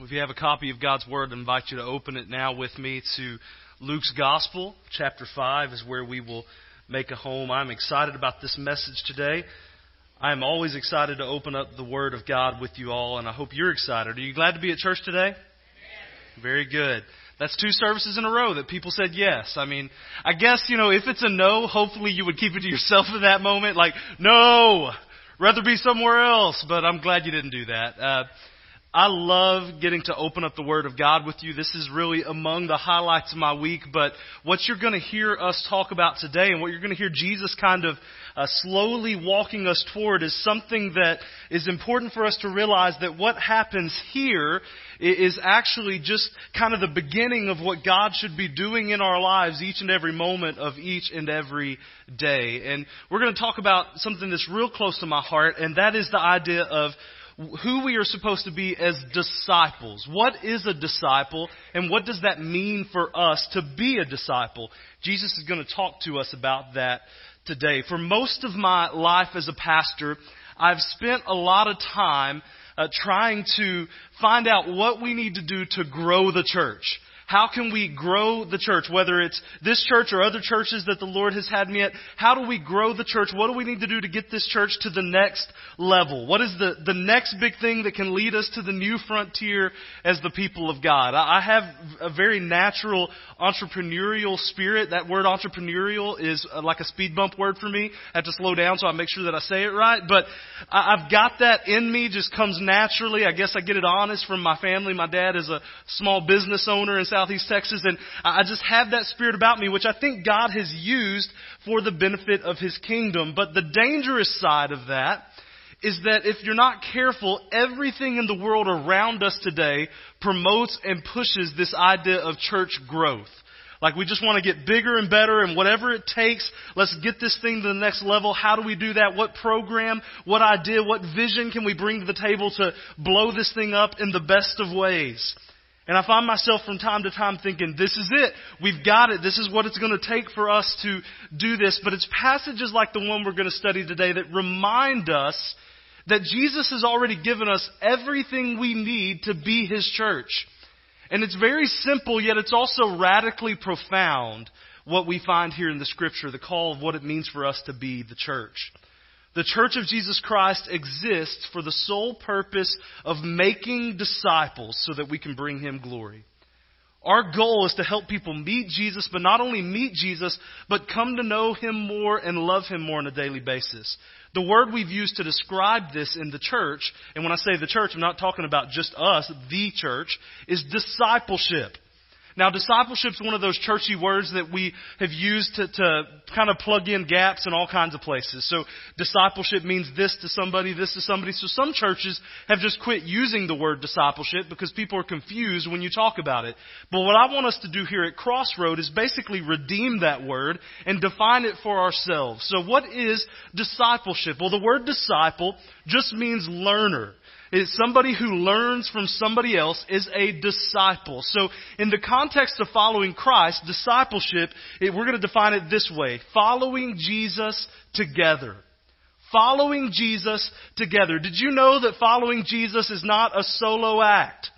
If you have a copy of God's Word, I invite you to open it now with me to Luke's Gospel. Chapter 5 is where we will make a home. I'm excited about this message today. I am always excited to open up the Word of God with you all, and I hope you're excited. Are you glad to be at church today? Amen. Very good. That's two services in a row that people said yes. I mean, I guess, you know, if it's a no, hopefully you would keep it to yourself in that moment. Like, no, rather be somewhere else. But I'm glad you didn't do that. Uh, I love getting to open up the Word of God with you. This is really among the highlights of my week. But what you're going to hear us talk about today and what you're going to hear Jesus kind of uh, slowly walking us toward is something that is important for us to realize that what happens here is actually just kind of the beginning of what God should be doing in our lives each and every moment of each and every day. And we're going to talk about something that's real close to my heart, and that is the idea of who we are supposed to be as disciples. What is a disciple and what does that mean for us to be a disciple? Jesus is going to talk to us about that today. For most of my life as a pastor, I've spent a lot of time uh, trying to find out what we need to do to grow the church. How can we grow the church? Whether it's this church or other churches that the Lord has had me at, how do we grow the church? What do we need to do to get this church to the next level? What is the, the next big thing that can lead us to the new frontier as the people of God? I, I have a very natural entrepreneurial spirit. That word entrepreneurial is uh, like a speed bump word for me. I have to slow down so I make sure that I say it right. But I, I've got that in me, just comes naturally. I guess I get it honest from my family. My dad is a small business owner and Southeast Texas, and I just have that spirit about me, which I think God has used for the benefit of His kingdom. But the dangerous side of that is that if you're not careful, everything in the world around us today promotes and pushes this idea of church growth. Like we just want to get bigger and better and whatever it takes, let's get this thing to the next level. How do we do that? What program, what idea, what vision can we bring to the table to blow this thing up in the best of ways? And I find myself from time to time thinking, this is it. We've got it. This is what it's going to take for us to do this. But it's passages like the one we're going to study today that remind us that Jesus has already given us everything we need to be His church. And it's very simple, yet it's also radically profound what we find here in the scripture, the call of what it means for us to be the church. The Church of Jesus Christ exists for the sole purpose of making disciples so that we can bring Him glory. Our goal is to help people meet Jesus, but not only meet Jesus, but come to know Him more and love Him more on a daily basis. The word we've used to describe this in the church, and when I say the church, I'm not talking about just us, the church, is discipleship. Now, discipleship is one of those churchy words that we have used to, to kind of plug in gaps in all kinds of places. So, discipleship means this to somebody, this to somebody. So, some churches have just quit using the word discipleship because people are confused when you talk about it. But what I want us to do here at Crossroad is basically redeem that word and define it for ourselves. So, what is discipleship? Well, the word disciple just means learner is somebody who learns from somebody else is a disciple. So in the context of following Christ, discipleship, it, we're going to define it this way. Following Jesus together. Following Jesus together. Did you know that following Jesus is not a solo act?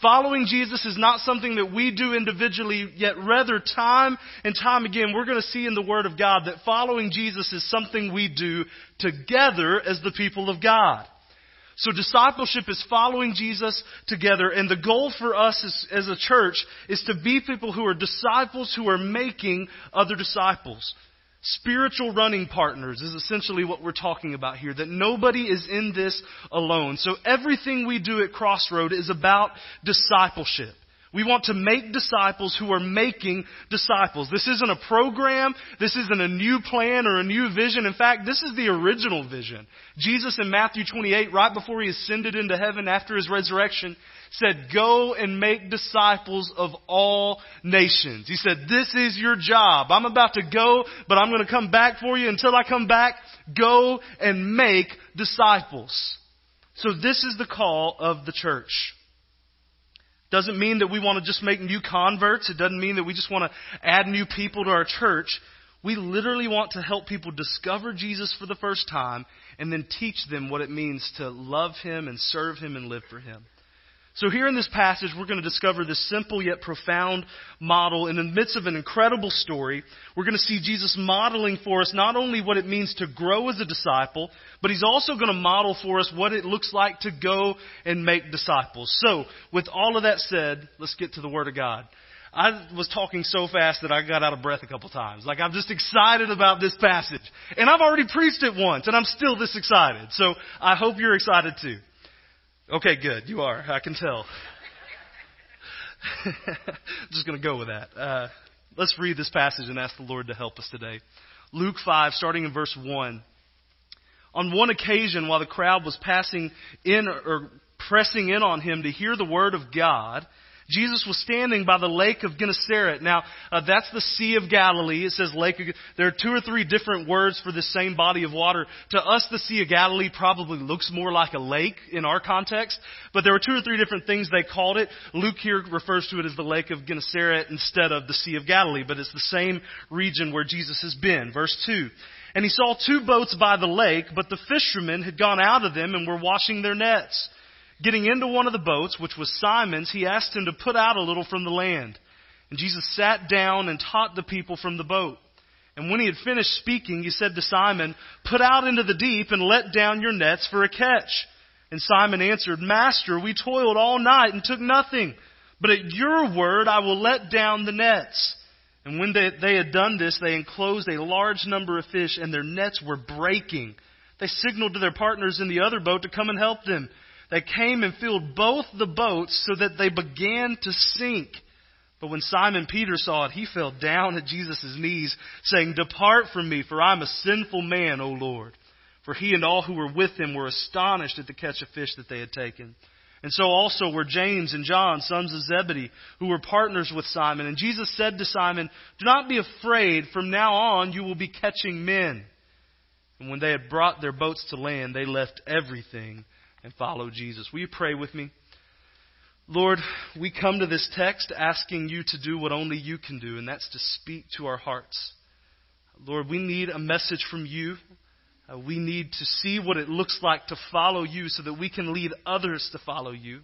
Following Jesus is not something that we do individually, yet rather time and time again, we're going to see in the Word of God that following Jesus is something we do together as the people of God. So discipleship is following Jesus together, and the goal for us as, as, a church is to be people who are disciples who are making other disciples. Spiritual running partners is essentially what we're talking about here, that nobody is in this alone. So everything we do at Crossroad is about discipleship. We want to make disciples who are making disciples. This isn't a program. This isn't a new plan or a new vision. In fact, this is the original vision. Jesus in Matthew 28, right before he ascended into heaven after his resurrection, said, Go and make disciples of all nations. He said, This is your job. I'm about to go, but I'm going to come back for you. Until I come back, go and make disciples. So this is the call of the church. Doesn't mean that we want to just make new converts. It doesn't mean that we just want to add new people to our church. We literally want to help people discover Jesus for the first time and then teach them what it means to love Him and serve Him and live for Him. So, here in this passage, we're going to discover this simple yet profound model. In the midst of an incredible story, we're going to see Jesus modeling for us not only what it means to grow as a disciple, but he's also going to model for us what it looks like to go and make disciples. So, with all of that said, let's get to the Word of God. I was talking so fast that I got out of breath a couple times. Like, I'm just excited about this passage. And I've already preached it once, and I'm still this excited. So, I hope you're excited too. Okay, good. You are. I can tell. Just going to go with that. Uh, let's read this passage and ask the Lord to help us today. Luke 5, starting in verse 1. On one occasion, while the crowd was passing in or pressing in on him to hear the word of God, Jesus was standing by the lake of Gennesaret. Now, uh, that's the Sea of Galilee. It says lake. Of, there are two or three different words for the same body of water. To us, the Sea of Galilee probably looks more like a lake in our context, but there were two or three different things they called it. Luke here refers to it as the lake of Gennesaret instead of the Sea of Galilee, but it's the same region where Jesus has been. Verse 2. And he saw two boats by the lake, but the fishermen had gone out of them and were washing their nets. Getting into one of the boats, which was Simon's, he asked him to put out a little from the land. And Jesus sat down and taught the people from the boat. And when he had finished speaking, he said to Simon, Put out into the deep and let down your nets for a catch. And Simon answered, Master, we toiled all night and took nothing. But at your word I will let down the nets. And when they, they had done this, they enclosed a large number of fish, and their nets were breaking. They signaled to their partners in the other boat to come and help them. They came and filled both the boats so that they began to sink. But when Simon Peter saw it, he fell down at Jesus' knees, saying, Depart from me, for I am a sinful man, O Lord. For he and all who were with him were astonished at the catch of fish that they had taken. And so also were James and John, sons of Zebedee, who were partners with Simon. And Jesus said to Simon, Do not be afraid. From now on you will be catching men. And when they had brought their boats to land, they left everything and follow Jesus. Will you pray with me? Lord, we come to this text asking you to do what only you can do, and that's to speak to our hearts. Lord, we need a message from you. Uh, we need to see what it looks like to follow you so that we can lead others to follow you.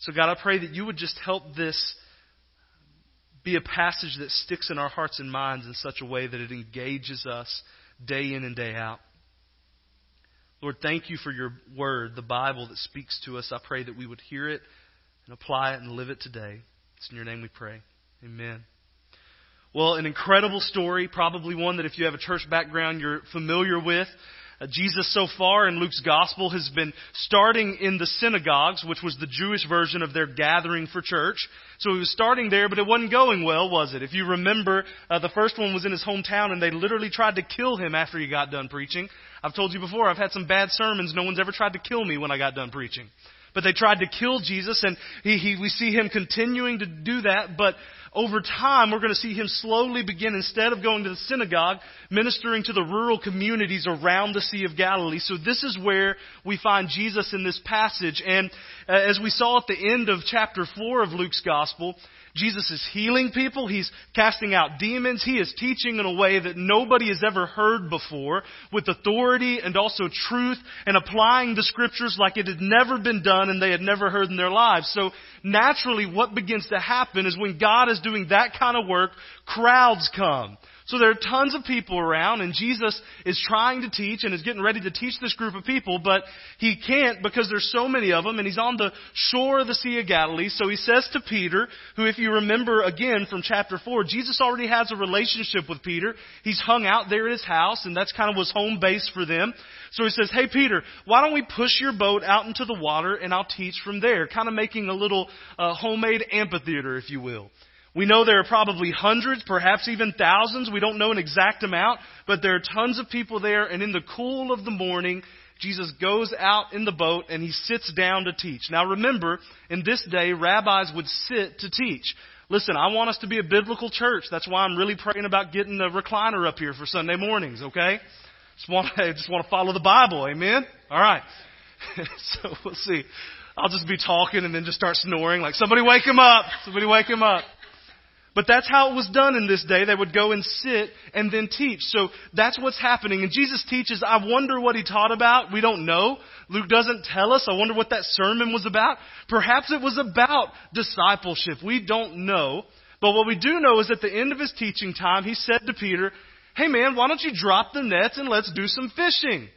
So, God, I pray that you would just help this be a passage that sticks in our hearts and minds in such a way that it engages us day in and day out. Lord, thank you for your word, the Bible that speaks to us. I pray that we would hear it and apply it and live it today. It's in your name we pray. Amen. Well, an incredible story, probably one that if you have a church background you're familiar with. Uh, Jesus so far in Luke's gospel has been starting in the synagogues, which was the Jewish version of their gathering for church. So he was starting there, but it wasn't going well, was it? If you remember, uh, the first one was in his hometown and they literally tried to kill him after he got done preaching. I've told you before, I've had some bad sermons. No one's ever tried to kill me when I got done preaching. But they tried to kill Jesus, and he, he, we see him continuing to do that. But over time, we're going to see him slowly begin, instead of going to the synagogue, ministering to the rural communities around the Sea of Galilee. So this is where we find Jesus in this passage. And uh, as we saw at the end of chapter 4 of Luke's Gospel, Jesus is healing people. He's casting out demons. He is teaching in a way that nobody has ever heard before with authority and also truth and applying the scriptures like it had never been done and they had never heard in their lives. So naturally what begins to happen is when God is doing that kind of work, crowds come. So there are tons of people around, and Jesus is trying to teach and is getting ready to teach this group of people, but he can't because there's so many of them, and he's on the shore of the Sea of Galilee. So he says to Peter, who, if you remember again from chapter 4, Jesus already has a relationship with Peter. He's hung out there at his house, and that's kind of was home base for them. So he says, Hey Peter, why don't we push your boat out into the water and I'll teach from there? Kind of making a little uh, homemade amphitheater, if you will. We know there are probably hundreds, perhaps even thousands. We don't know an exact amount, but there are tons of people there. And in the cool of the morning, Jesus goes out in the boat and he sits down to teach. Now remember, in this day, rabbis would sit to teach. Listen, I want us to be a biblical church. That's why I'm really praying about getting the recliner up here for Sunday mornings, okay? Just want, I just want to follow the Bible, amen? All right. so we'll see. I'll just be talking and then just start snoring like, somebody wake him up. Somebody wake him up. But that's how it was done in this day. They would go and sit and then teach. So that's what's happening. And Jesus teaches. I wonder what he taught about. We don't know. Luke doesn't tell us. I wonder what that sermon was about. Perhaps it was about discipleship. We don't know. But what we do know is at the end of his teaching time, he said to Peter, Hey man, why don't you drop the nets and let's do some fishing?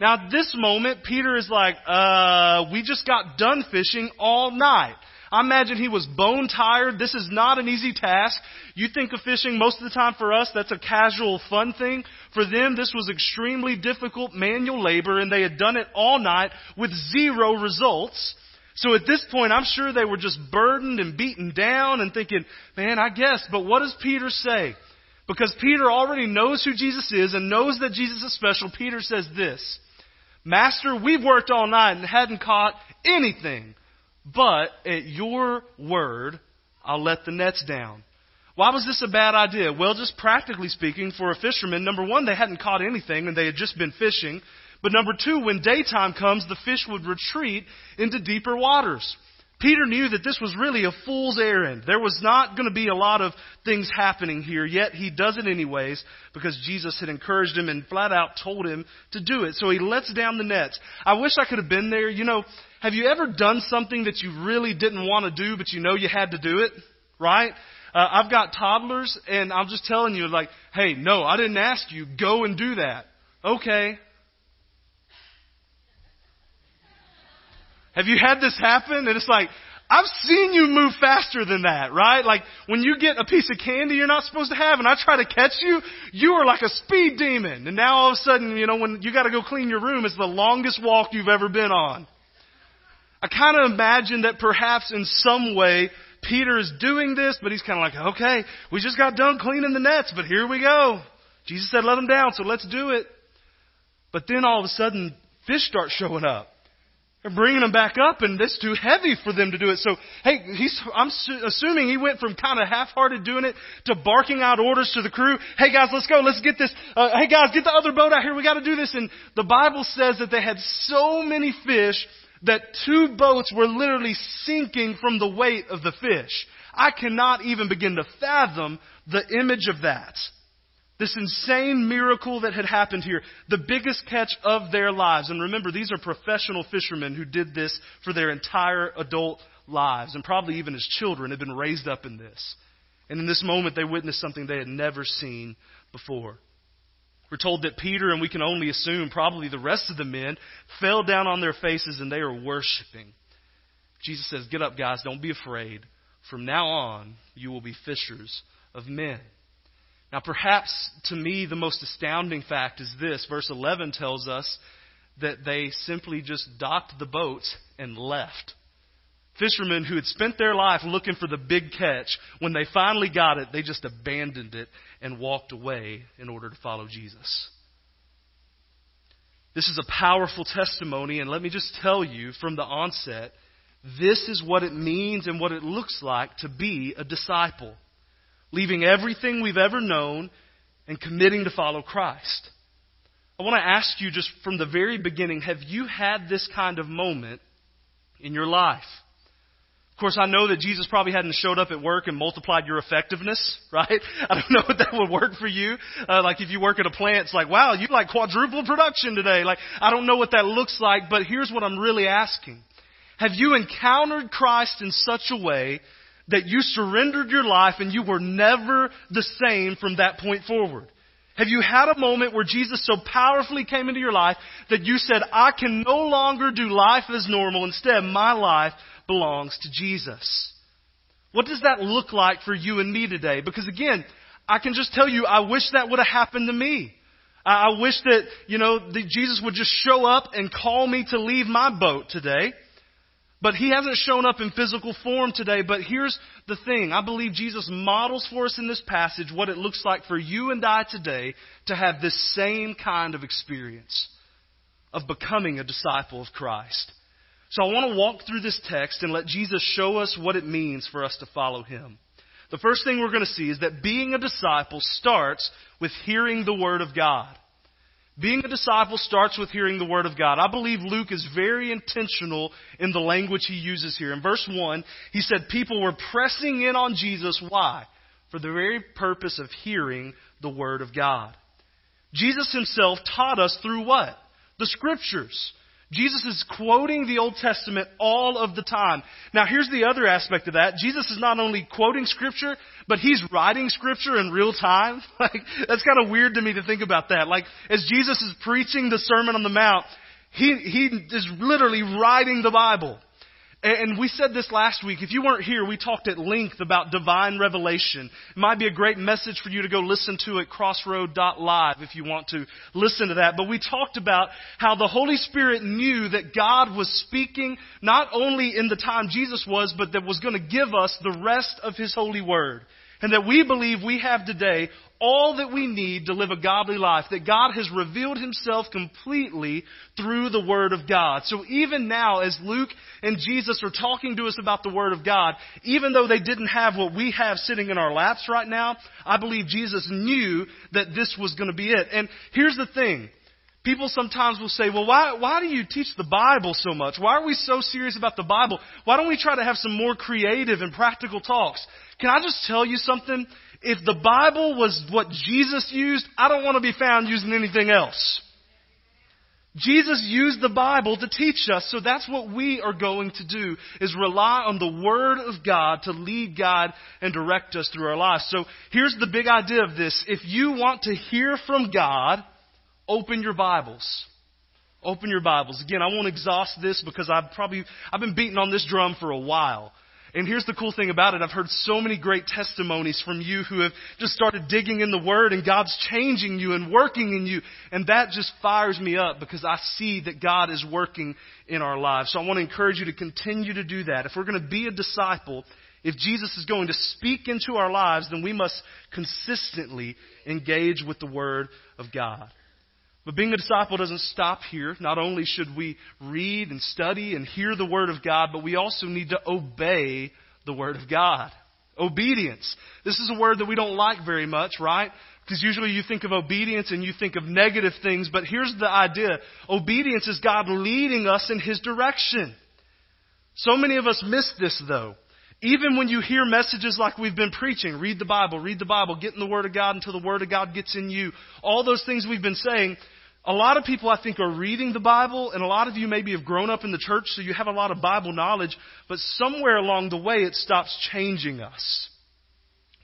Now at this moment, Peter is like, uh, we just got done fishing all night. I imagine he was bone tired. This is not an easy task. You think of fishing most of the time for us, that's a casual fun thing. For them, this was extremely difficult manual labor and they had done it all night with zero results. So at this point, I'm sure they were just burdened and beaten down and thinking, man, I guess, but what does Peter say? Because Peter already knows who Jesus is and knows that Jesus is special, Peter says this Master, we've worked all night and hadn't caught anything, but at your word, I'll let the nets down. Why was this a bad idea? Well, just practically speaking, for a fisherman, number one, they hadn't caught anything and they had just been fishing. But number two, when daytime comes, the fish would retreat into deeper waters. Peter knew that this was really a fool's errand. There was not going to be a lot of things happening here, yet he does it anyways because Jesus had encouraged him and flat out told him to do it. So he lets down the nets. I wish I could have been there. You know, have you ever done something that you really didn't want to do, but you know you had to do it? Right? Uh, I've got toddlers, and I'm just telling you, like, hey, no, I didn't ask you. Go and do that. Okay. Have you had this happen? And it's like, I've seen you move faster than that, right? Like when you get a piece of candy you're not supposed to have and I try to catch you, you are like a speed demon. And now all of a sudden, you know, when you gotta go clean your room, it's the longest walk you've ever been on. I kind of imagine that perhaps in some way Peter is doing this, but he's kind of like, okay, we just got done cleaning the nets, but here we go. Jesus said let them down, so let's do it. But then all of a sudden, fish start showing up. They're bringing them back up, and it's too heavy for them to do it. So, hey, he's, I'm su- assuming he went from kind of half-hearted doing it to barking out orders to the crew. Hey guys, let's go. Let's get this. Uh, hey guys, get the other boat out here. We got to do this. And the Bible says that they had so many fish that two boats were literally sinking from the weight of the fish. I cannot even begin to fathom the image of that. This insane miracle that had happened here, the biggest catch of their lives. And remember, these are professional fishermen who did this for their entire adult lives, and probably even as children had been raised up in this. And in this moment, they witnessed something they had never seen before. We're told that Peter, and we can only assume probably the rest of the men, fell down on their faces and they are worshiping. Jesus says, Get up, guys, don't be afraid. From now on, you will be fishers of men. Now, perhaps to me, the most astounding fact is this. Verse 11 tells us that they simply just docked the boats and left. Fishermen who had spent their life looking for the big catch, when they finally got it, they just abandoned it and walked away in order to follow Jesus. This is a powerful testimony, and let me just tell you from the onset this is what it means and what it looks like to be a disciple leaving everything we've ever known and committing to follow Christ. I want to ask you just from the very beginning have you had this kind of moment in your life? Of course, I know that Jesus probably hadn't showed up at work and multiplied your effectiveness, right? I don't know if that would work for you. Uh, like if you work at a plant, it's like, wow, you like quadruple production today. Like, I don't know what that looks like, but here's what I'm really asking. Have you encountered Christ in such a way that you surrendered your life and you were never the same from that point forward? Have you had a moment where Jesus so powerfully came into your life that you said, I can no longer do life as normal. Instead, my life belongs to Jesus. What does that look like for you and me today? Because again, I can just tell you, I wish that would have happened to me. I wish that, you know, that Jesus would just show up and call me to leave my boat today. But he hasn't shown up in physical form today. But here's the thing. I believe Jesus models for us in this passage what it looks like for you and I today to have this same kind of experience of becoming a disciple of Christ. So I want to walk through this text and let Jesus show us what it means for us to follow him. The first thing we're going to see is that being a disciple starts with hearing the Word of God. Being a disciple starts with hearing the Word of God. I believe Luke is very intentional in the language he uses here. In verse 1, he said people were pressing in on Jesus. Why? for the very purpose of hearing the Word of God. Jesus himself taught us through what? The Scriptures. Jesus is quoting the Old Testament all of the time. Now, here's the other aspect of that. Jesus is not only quoting Scripture, but he's writing Scripture in real time. Like, that's kind of weird to me to think about that. Like, as Jesus is preaching the Sermon on the Mount, he, he is literally writing the Bible. And we said this last week. If you weren't here, we talked at length about divine revelation. It might be a great message for you to go listen to at crossroad.live if you want to listen to that. But we talked about how the Holy Spirit knew that God was speaking not only in the time Jesus was, but that was going to give us the rest of His holy word. And that we believe we have today all that we need to live a godly life, that God has revealed himself completely through the Word of God. So even now, as Luke and Jesus are talking to us about the Word of God, even though they didn't have what we have sitting in our laps right now, I believe Jesus knew that this was going to be it. And here's the thing. People sometimes will say, well, why, why do you teach the Bible so much? Why are we so serious about the Bible? Why don't we try to have some more creative and practical talks? Can I just tell you something? If the Bible was what Jesus used, I don't want to be found using anything else. Jesus used the Bible to teach us, so that's what we are going to do, is rely on the Word of God to lead God and direct us through our lives. So here's the big idea of this. If you want to hear from God, open your Bibles. Open your Bibles. Again, I won't exhaust this because I've probably, I've been beating on this drum for a while. And here's the cool thing about it. I've heard so many great testimonies from you who have just started digging in the Word and God's changing you and working in you. And that just fires me up because I see that God is working in our lives. So I want to encourage you to continue to do that. If we're going to be a disciple, if Jesus is going to speak into our lives, then we must consistently engage with the Word of God. But being a disciple doesn't stop here. Not only should we read and study and hear the Word of God, but we also need to obey the Word of God. Obedience. This is a word that we don't like very much, right? Because usually you think of obedience and you think of negative things, but here's the idea. Obedience is God leading us in His direction. So many of us miss this though. Even when you hear messages like we've been preaching, read the Bible, read the Bible, get in the Word of God until the Word of God gets in you, all those things we've been saying, a lot of people, I think, are reading the Bible, and a lot of you maybe have grown up in the church, so you have a lot of Bible knowledge, but somewhere along the way it stops changing us.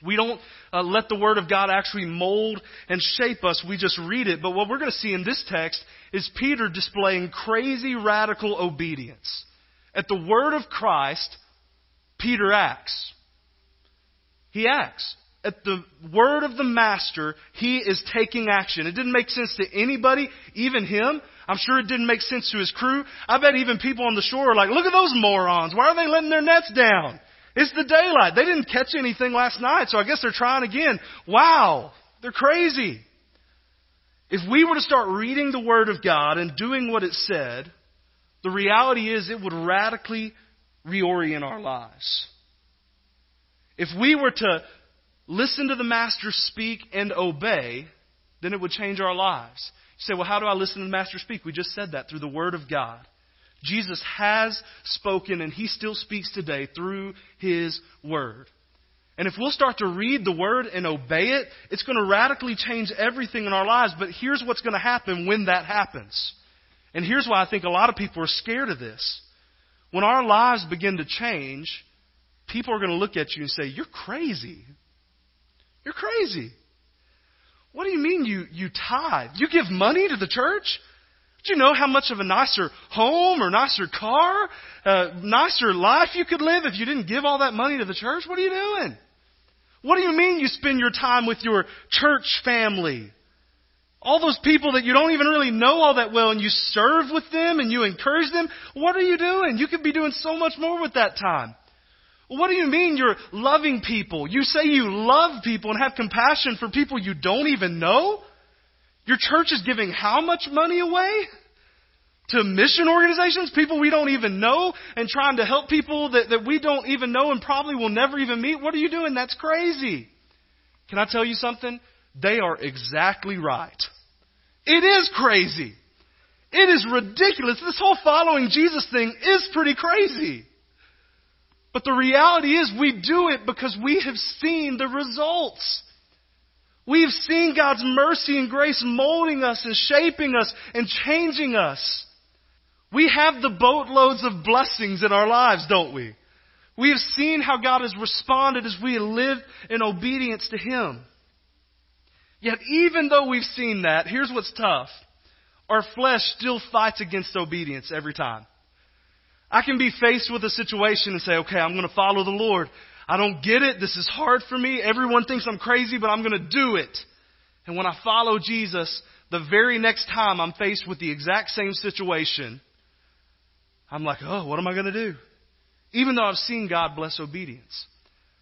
We don't uh, let the Word of God actually mold and shape us, we just read it. But what we're going to see in this text is Peter displaying crazy radical obedience. At the Word of Christ, Peter acts. He acts at the word of the master, he is taking action. It didn't make sense to anybody, even him. I'm sure it didn't make sense to his crew. I bet even people on the shore are like, look at those morons. Why are they letting their nets down? It's the daylight. They didn't catch anything last night, so I guess they're trying again. Wow. They're crazy. If we were to start reading the Word of God and doing what it said, the reality is it would radically reorient our lives. If we were to listen to the Master speak and obey, then it would change our lives. You say, well, how do I listen to the Master speak? We just said that through the Word of God. Jesus has spoken and He still speaks today through His Word. And if we'll start to read the Word and obey it, it's going to radically change everything in our lives. But here's what's going to happen when that happens. And here's why I think a lot of people are scared of this. When our lives begin to change, people are going to look at you and say, You're crazy. You're crazy. What do you mean you, you tithe? You give money to the church? Do you know how much of a nicer home or nicer car, uh, nicer life you could live if you didn't give all that money to the church? What are you doing? What do you mean you spend your time with your church family? All those people that you don't even really know all that well and you serve with them and you encourage them? What are you doing? You could be doing so much more with that time. What do you mean you're loving people? You say you love people and have compassion for people you don't even know? Your church is giving how much money away? To mission organizations, people we don't even know, and trying to help people that, that we don't even know and probably will never even meet? What are you doing? That's crazy. Can I tell you something? They are exactly right. It is crazy. It is ridiculous. This whole following Jesus thing is pretty crazy. But the reality is we do it because we have seen the results. We've seen God's mercy and grace molding us and shaping us and changing us. We have the boatloads of blessings in our lives, don't we? We have seen how God has responded as we live in obedience to Him. Yet, even though we've seen that, here's what's tough. Our flesh still fights against obedience every time. I can be faced with a situation and say, okay, I'm going to follow the Lord. I don't get it. This is hard for me. Everyone thinks I'm crazy, but I'm going to do it. And when I follow Jesus, the very next time I'm faced with the exact same situation, I'm like, oh, what am I going to do? Even though I've seen God bless obedience.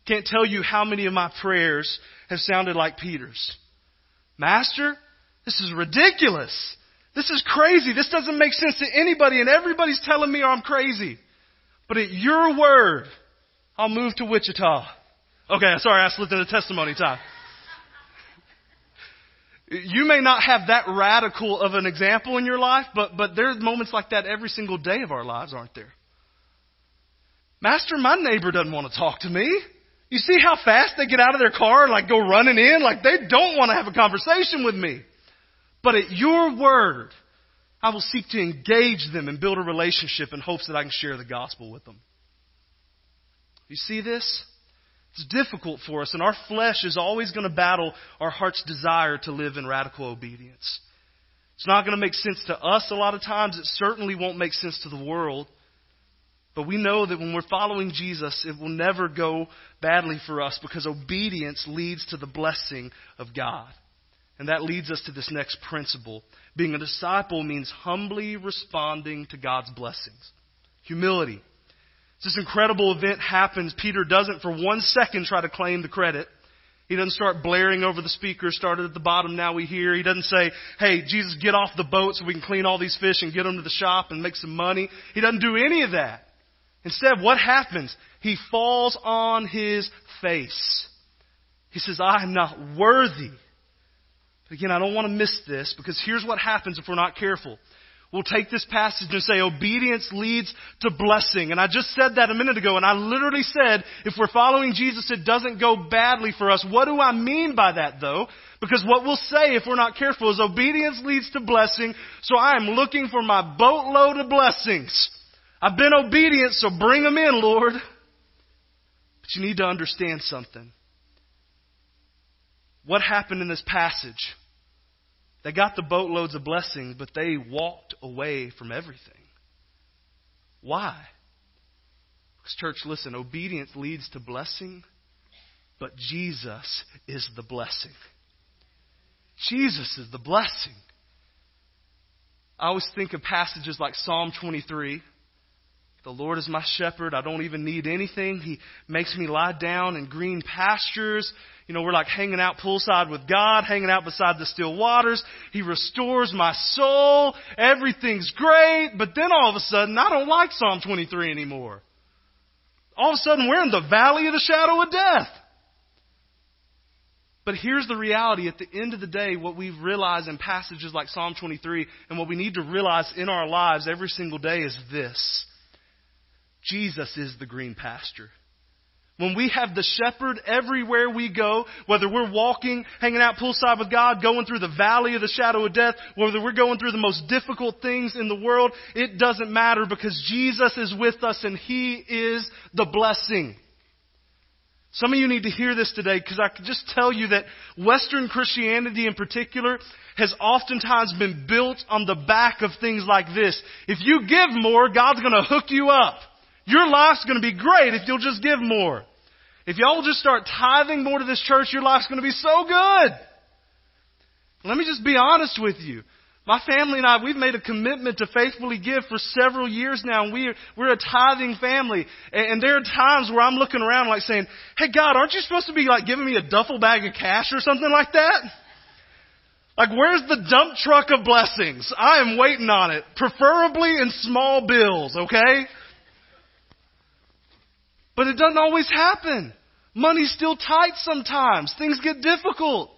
Can't tell you how many of my prayers have sounded like Peter's. Master, this is ridiculous. This is crazy. This doesn't make sense to anybody, and everybody's telling me I'm crazy. But at your word, I'll move to Wichita. Okay, sorry, I slipped into testimony time. You may not have that radical of an example in your life, but, but there's moments like that every single day of our lives, aren't there? Master, my neighbor doesn't want to talk to me. You see how fast they get out of their car and like go running in? Like they don't want to have a conversation with me. But at your word, I will seek to engage them and build a relationship in hopes that I can share the gospel with them. You see this? It's difficult for us, and our flesh is always going to battle our heart's desire to live in radical obedience. It's not going to make sense to us a lot of times. It certainly won't make sense to the world. But we know that when we're following Jesus, it will never go badly for us because obedience leads to the blessing of God. And that leads us to this next principle. Being a disciple means humbly responding to God's blessings. Humility. This incredible event happens. Peter doesn't for one second try to claim the credit. He doesn't start blaring over the speaker, started at the bottom, now we hear. He doesn't say, hey, Jesus, get off the boat so we can clean all these fish and get them to the shop and make some money. He doesn't do any of that. Instead, what happens? He falls on his face. He says, I am not worthy Again, I don't want to miss this because here's what happens if we're not careful. We'll take this passage and say obedience leads to blessing. And I just said that a minute ago and I literally said if we're following Jesus it doesn't go badly for us. What do I mean by that though? Because what we'll say if we're not careful is obedience leads to blessing. So I am looking for my boatload of blessings. I've been obedient so bring them in Lord. But you need to understand something. What happened in this passage? They got the boatloads of blessings, but they walked away from everything. Why? Because, church, listen, obedience leads to blessing, but Jesus is the blessing. Jesus is the blessing. I always think of passages like Psalm 23. The Lord is my shepherd. I don't even need anything. He makes me lie down in green pastures. You know, we're like hanging out poolside with God, hanging out beside the still waters. He restores my soul. Everything's great. But then all of a sudden, I don't like Psalm 23 anymore. All of a sudden, we're in the valley of the shadow of death. But here's the reality. At the end of the day, what we realize in passages like Psalm 23 and what we need to realize in our lives every single day is this. Jesus is the green pasture. When we have the shepherd everywhere we go, whether we're walking, hanging out poolside with God, going through the valley of the shadow of death, whether we're going through the most difficult things in the world, it doesn't matter because Jesus is with us and He is the blessing. Some of you need to hear this today because I can just tell you that Western Christianity in particular has oftentimes been built on the back of things like this. If you give more, God's going to hook you up. Your life's going to be great if you'll just give more. If y'all will just start tithing more to this church, your life's going to be so good. Let me just be honest with you. My family and I, we've made a commitment to faithfully give for several years now, and we're, we're a tithing family. And, and there are times where I'm looking around like saying, hey God, aren't you supposed to be like giving me a duffel bag of cash or something like that? Like, where's the dump truck of blessings? I am waiting on it. Preferably in small bills, okay? But it doesn't always happen. Money's still tight sometimes. Things get difficult.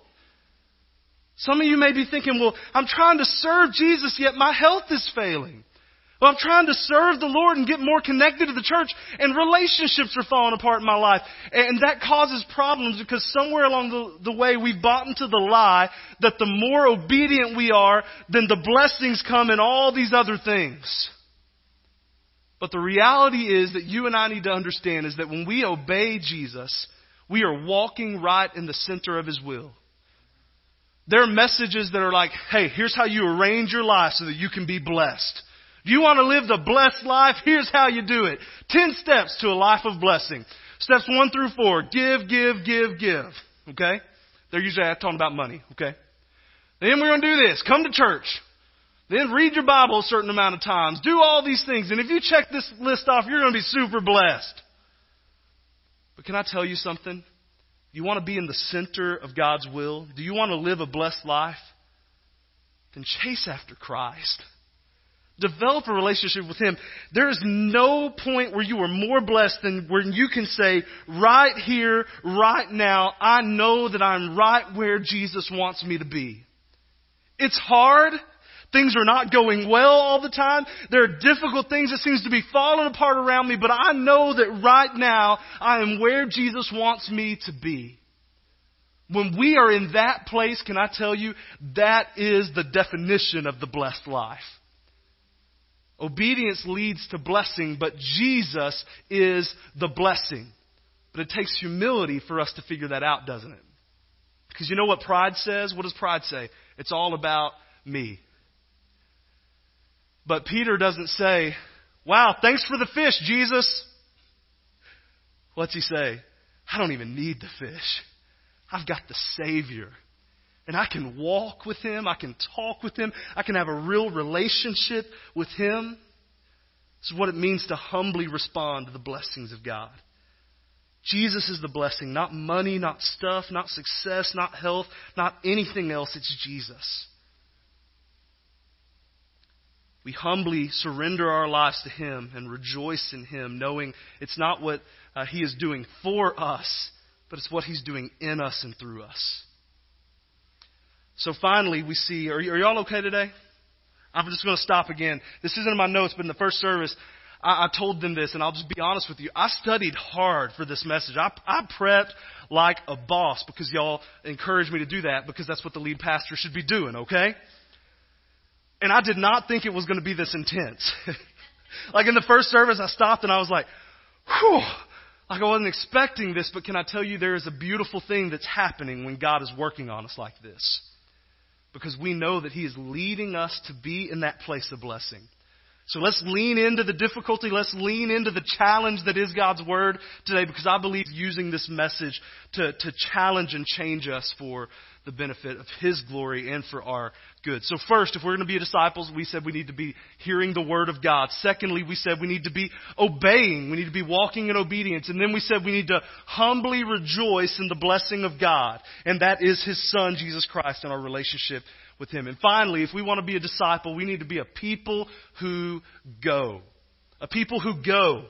Some of you may be thinking, well, I'm trying to serve Jesus, yet my health is failing. Well, I'm trying to serve the Lord and get more connected to the church, and relationships are falling apart in my life. And that causes problems because somewhere along the, the way we've bought into the lie that the more obedient we are, then the blessings come in all these other things. But the reality is that you and I need to understand is that when we obey Jesus, we are walking right in the center of His will. There are messages that are like, hey, here's how you arrange your life so that you can be blessed. Do you want to live the blessed life? Here's how you do it. Ten steps to a life of blessing. Steps one through four. Give, give, give, give. Okay? They're usually talking about money. Okay? Then we're going to do this. Come to church. Then read your Bible a certain amount of times. Do all these things. And if you check this list off, you're going to be super blessed. But can I tell you something? You want to be in the center of God's will? Do you want to live a blessed life? Then chase after Christ. Develop a relationship with Him. There is no point where you are more blessed than when you can say, right here, right now, I know that I'm right where Jesus wants me to be. It's hard. Things are not going well all the time. There are difficult things that seems to be falling apart around me, but I know that right now I am where Jesus wants me to be. When we are in that place, can I tell you, that is the definition of the blessed life. Obedience leads to blessing, but Jesus is the blessing. But it takes humility for us to figure that out, doesn't it? Because you know what pride says? What does pride say? It's all about me. But Peter doesn't say, Wow, thanks for the fish, Jesus. What's he say? I don't even need the fish. I've got the Savior. And I can walk with Him. I can talk with Him. I can have a real relationship with Him. This is what it means to humbly respond to the blessings of God. Jesus is the blessing, not money, not stuff, not success, not health, not anything else. It's Jesus. We humbly surrender our lives to Him and rejoice in Him, knowing it's not what uh, He is doing for us, but it's what He's doing in us and through us. So finally, we see, are, are y'all okay today? I'm just going to stop again. This isn't in my notes, but in the first service, I, I told them this, and I'll just be honest with you. I studied hard for this message. I, I prepped like a boss because y'all encouraged me to do that because that's what the lead pastor should be doing, okay? And I did not think it was going to be this intense. like in the first service, I stopped and I was like, whew. Like I wasn't expecting this, but can I tell you there is a beautiful thing that's happening when God is working on us like this because we know that He is leading us to be in that place of blessing. So let's lean into the difficulty. Let's lean into the challenge that is God's Word today because I believe using this message to, to challenge and change us for the benefit of His glory and for our good. So first, if we're going to be disciples, we said we need to be hearing the Word of God. Secondly, we said we need to be obeying. We need to be walking in obedience. And then we said we need to humbly rejoice in the blessing of God. And that is His Son, Jesus Christ, and our relationship with Him. And finally, if we want to be a disciple, we need to be a people who go. A people who go.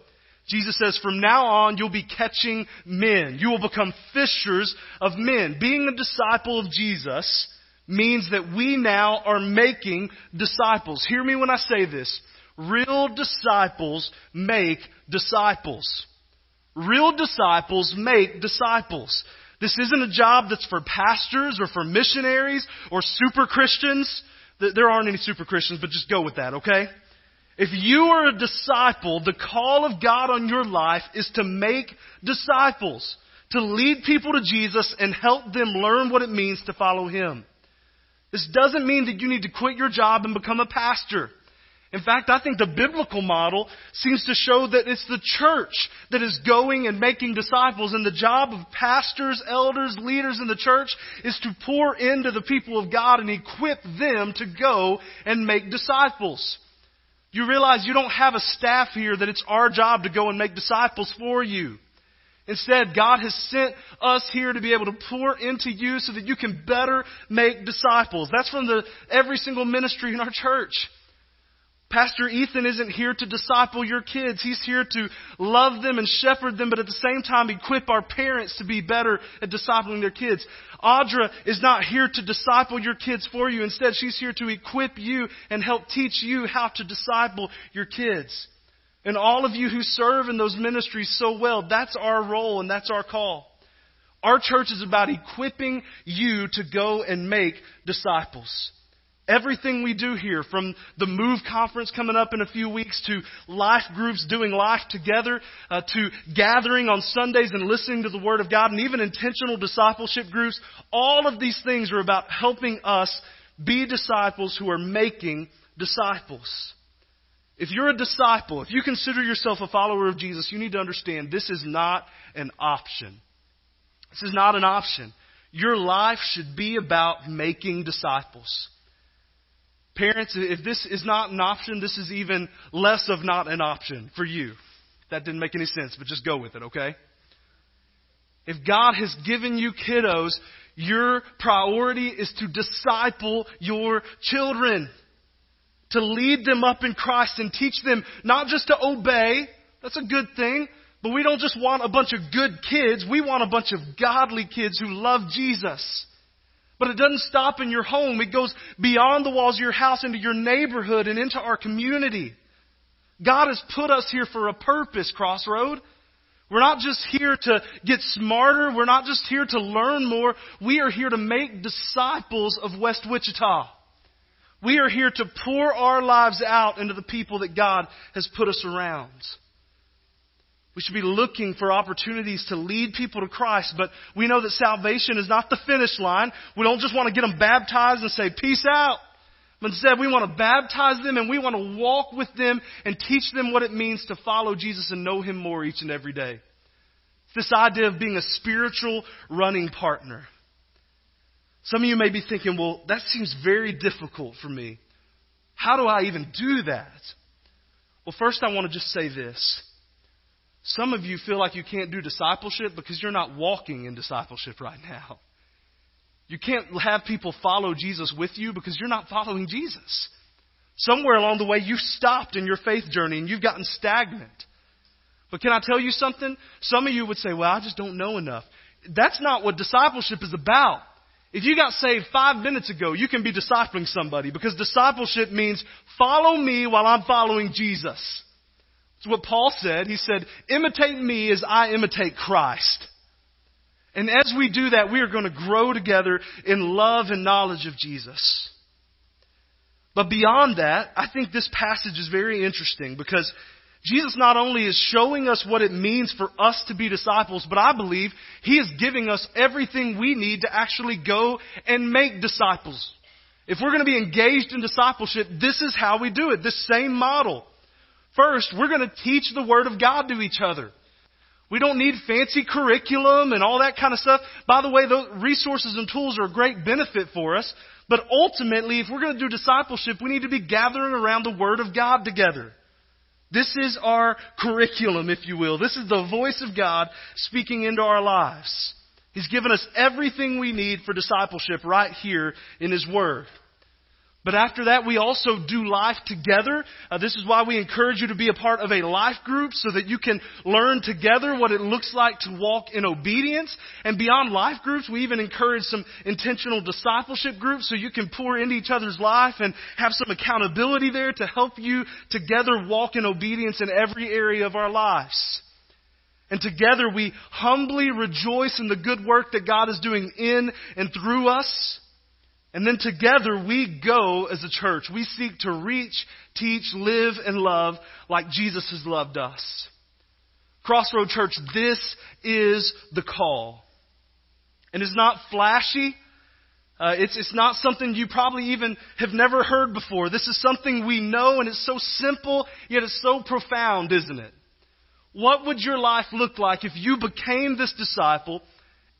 Jesus says, from now on, you'll be catching men. You will become fishers of men. Being a disciple of Jesus means that we now are making disciples. Hear me when I say this. Real disciples make disciples. Real disciples make disciples. This isn't a job that's for pastors or for missionaries or super Christians. There aren't any super Christians, but just go with that, okay? If you are a disciple, the call of God on your life is to make disciples, to lead people to Jesus and help them learn what it means to follow Him. This doesn't mean that you need to quit your job and become a pastor. In fact, I think the biblical model seems to show that it's the church that is going and making disciples, and the job of pastors, elders, leaders in the church is to pour into the people of God and equip them to go and make disciples. You realize you don't have a staff here that it's our job to go and make disciples for you. Instead, God has sent us here to be able to pour into you so that you can better make disciples. That's from the, every single ministry in our church. Pastor Ethan isn't here to disciple your kids. He's here to love them and shepherd them, but at the same time equip our parents to be better at discipling their kids. Audra is not here to disciple your kids for you. Instead, she's here to equip you and help teach you how to disciple your kids. And all of you who serve in those ministries so well, that's our role and that's our call. Our church is about equipping you to go and make disciples. Everything we do here, from the Move conference coming up in a few weeks to life groups doing life together, uh, to gathering on Sundays and listening to the Word of God, and even intentional discipleship groups, all of these things are about helping us be disciples who are making disciples. If you're a disciple, if you consider yourself a follower of Jesus, you need to understand this is not an option. This is not an option. Your life should be about making disciples. Parents, if this is not an option, this is even less of not an option for you. That didn't make any sense, but just go with it, okay? If God has given you kiddos, your priority is to disciple your children, to lead them up in Christ and teach them not just to obey, that's a good thing, but we don't just want a bunch of good kids, we want a bunch of godly kids who love Jesus. But it doesn't stop in your home. It goes beyond the walls of your house into your neighborhood and into our community. God has put us here for a purpose, Crossroad. We're not just here to get smarter. We're not just here to learn more. We are here to make disciples of West Wichita. We are here to pour our lives out into the people that God has put us around. We should be looking for opportunities to lead people to Christ, but we know that salvation is not the finish line. We don't just want to get them baptized and say, peace out. Instead, we want to baptize them and we want to walk with them and teach them what it means to follow Jesus and know Him more each and every day. It's This idea of being a spiritual running partner. Some of you may be thinking, well, that seems very difficult for me. How do I even do that? Well, first I want to just say this. Some of you feel like you can't do discipleship because you're not walking in discipleship right now. You can't have people follow Jesus with you because you're not following Jesus. Somewhere along the way, you stopped in your faith journey and you've gotten stagnant. But can I tell you something? Some of you would say, well, I just don't know enough. That's not what discipleship is about. If you got saved five minutes ago, you can be discipling somebody because discipleship means follow me while I'm following Jesus. It's what Paul said. He said, imitate me as I imitate Christ. And as we do that, we are going to grow together in love and knowledge of Jesus. But beyond that, I think this passage is very interesting because Jesus not only is showing us what it means for us to be disciples, but I believe He is giving us everything we need to actually go and make disciples. If we're going to be engaged in discipleship, this is how we do it. This same model. First, we're going to teach the Word of God to each other. We don't need fancy curriculum and all that kind of stuff. By the way, those resources and tools are a great benefit for us. But ultimately, if we're going to do discipleship, we need to be gathering around the Word of God together. This is our curriculum, if you will. This is the voice of God speaking into our lives. He's given us everything we need for discipleship right here in His Word. But after that, we also do life together. Uh, this is why we encourage you to be a part of a life group so that you can learn together what it looks like to walk in obedience. And beyond life groups, we even encourage some intentional discipleship groups so you can pour into each other's life and have some accountability there to help you together walk in obedience in every area of our lives. And together we humbly rejoice in the good work that God is doing in and through us. And then together we go as a church. We seek to reach, teach, live, and love like Jesus has loved us. Crossroad Church, this is the call. And it's not flashy. Uh, it's, it's not something you probably even have never heard before. This is something we know, and it's so simple, yet it's so profound, isn't it? What would your life look like if you became this disciple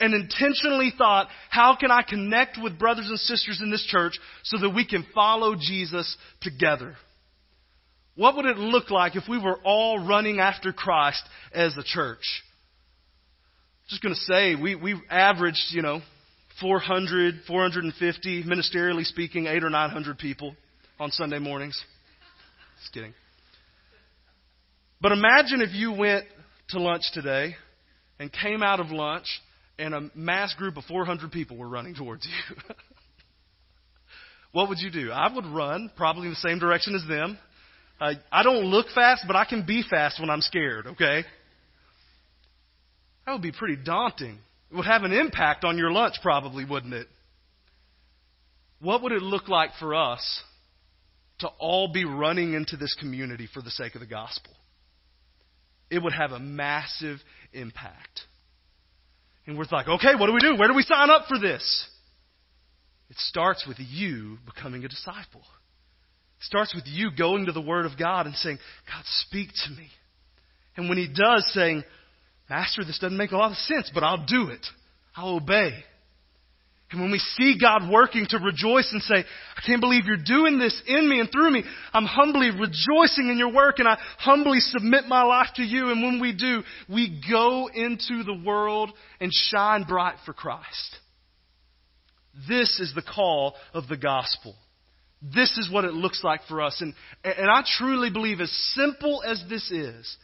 and intentionally thought, how can I connect with brothers and sisters in this church so that we can follow Jesus together? What would it look like if we were all running after Christ as a church? Just going to say, we, we averaged, you know, 400, 450, ministerially speaking, eight or 900 people on Sunday mornings. Just kidding. But imagine if you went to lunch today and came out of lunch and a mass group of 400 people were running towards you. what would you do? I would run, probably in the same direction as them. I don't look fast, but I can be fast when I'm scared, okay? That would be pretty daunting. It would have an impact on your lunch, probably, wouldn't it? What would it look like for us to all be running into this community for the sake of the gospel? It would have a massive impact. And we're like, okay, what do we do? Where do we sign up for this? It starts with you becoming a disciple. It starts with you going to the Word of God and saying, God, speak to me. And when He does, saying, Master, this doesn't make a lot of sense, but I'll do it. I'll obey. And when we see God working to rejoice and say, I can't believe you're doing this in me and through me, I'm humbly rejoicing in your work and I humbly submit my life to you. And when we do, we go into the world and shine bright for Christ. This is the call of the gospel. This is what it looks like for us. And, and I truly believe, as simple as this is,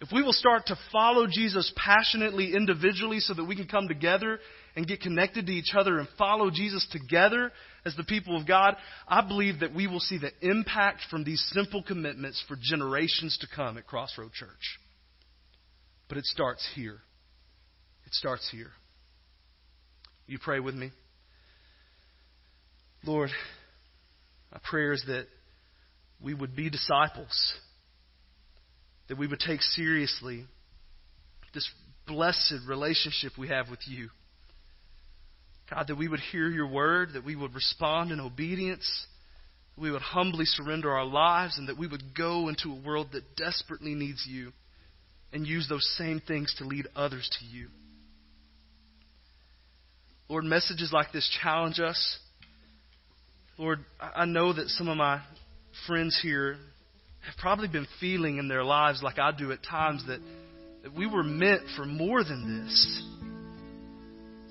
if we will start to follow Jesus passionately individually so that we can come together and get connected to each other and follow Jesus together as the people of God, I believe that we will see the impact from these simple commitments for generations to come at Crossroad Church. But it starts here. It starts here. You pray with me? Lord, my prayer is that we would be disciples, that we would take seriously this blessed relationship we have with you. God, that we would hear your word, that we would respond in obedience, that we would humbly surrender our lives, and that we would go into a world that desperately needs you and use those same things to lead others to you. Lord, messages like this challenge us. Lord, I know that some of my friends here have probably been feeling in their lives like I do at times that, that we were meant for more than this.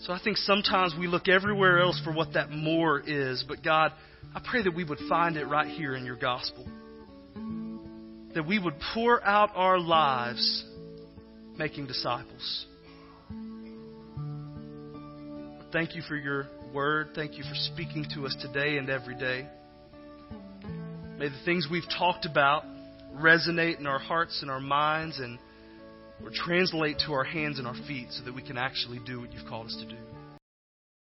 So I think sometimes we look everywhere else for what that more is. But God, I pray that we would find it right here in your gospel. That we would pour out our lives making disciples. Thank you for your word. Thank you for speaking to us today and every day. May the things we've talked about resonate in our hearts and our minds and or translate to our hands and our feet so that we can actually do what you've called us to do.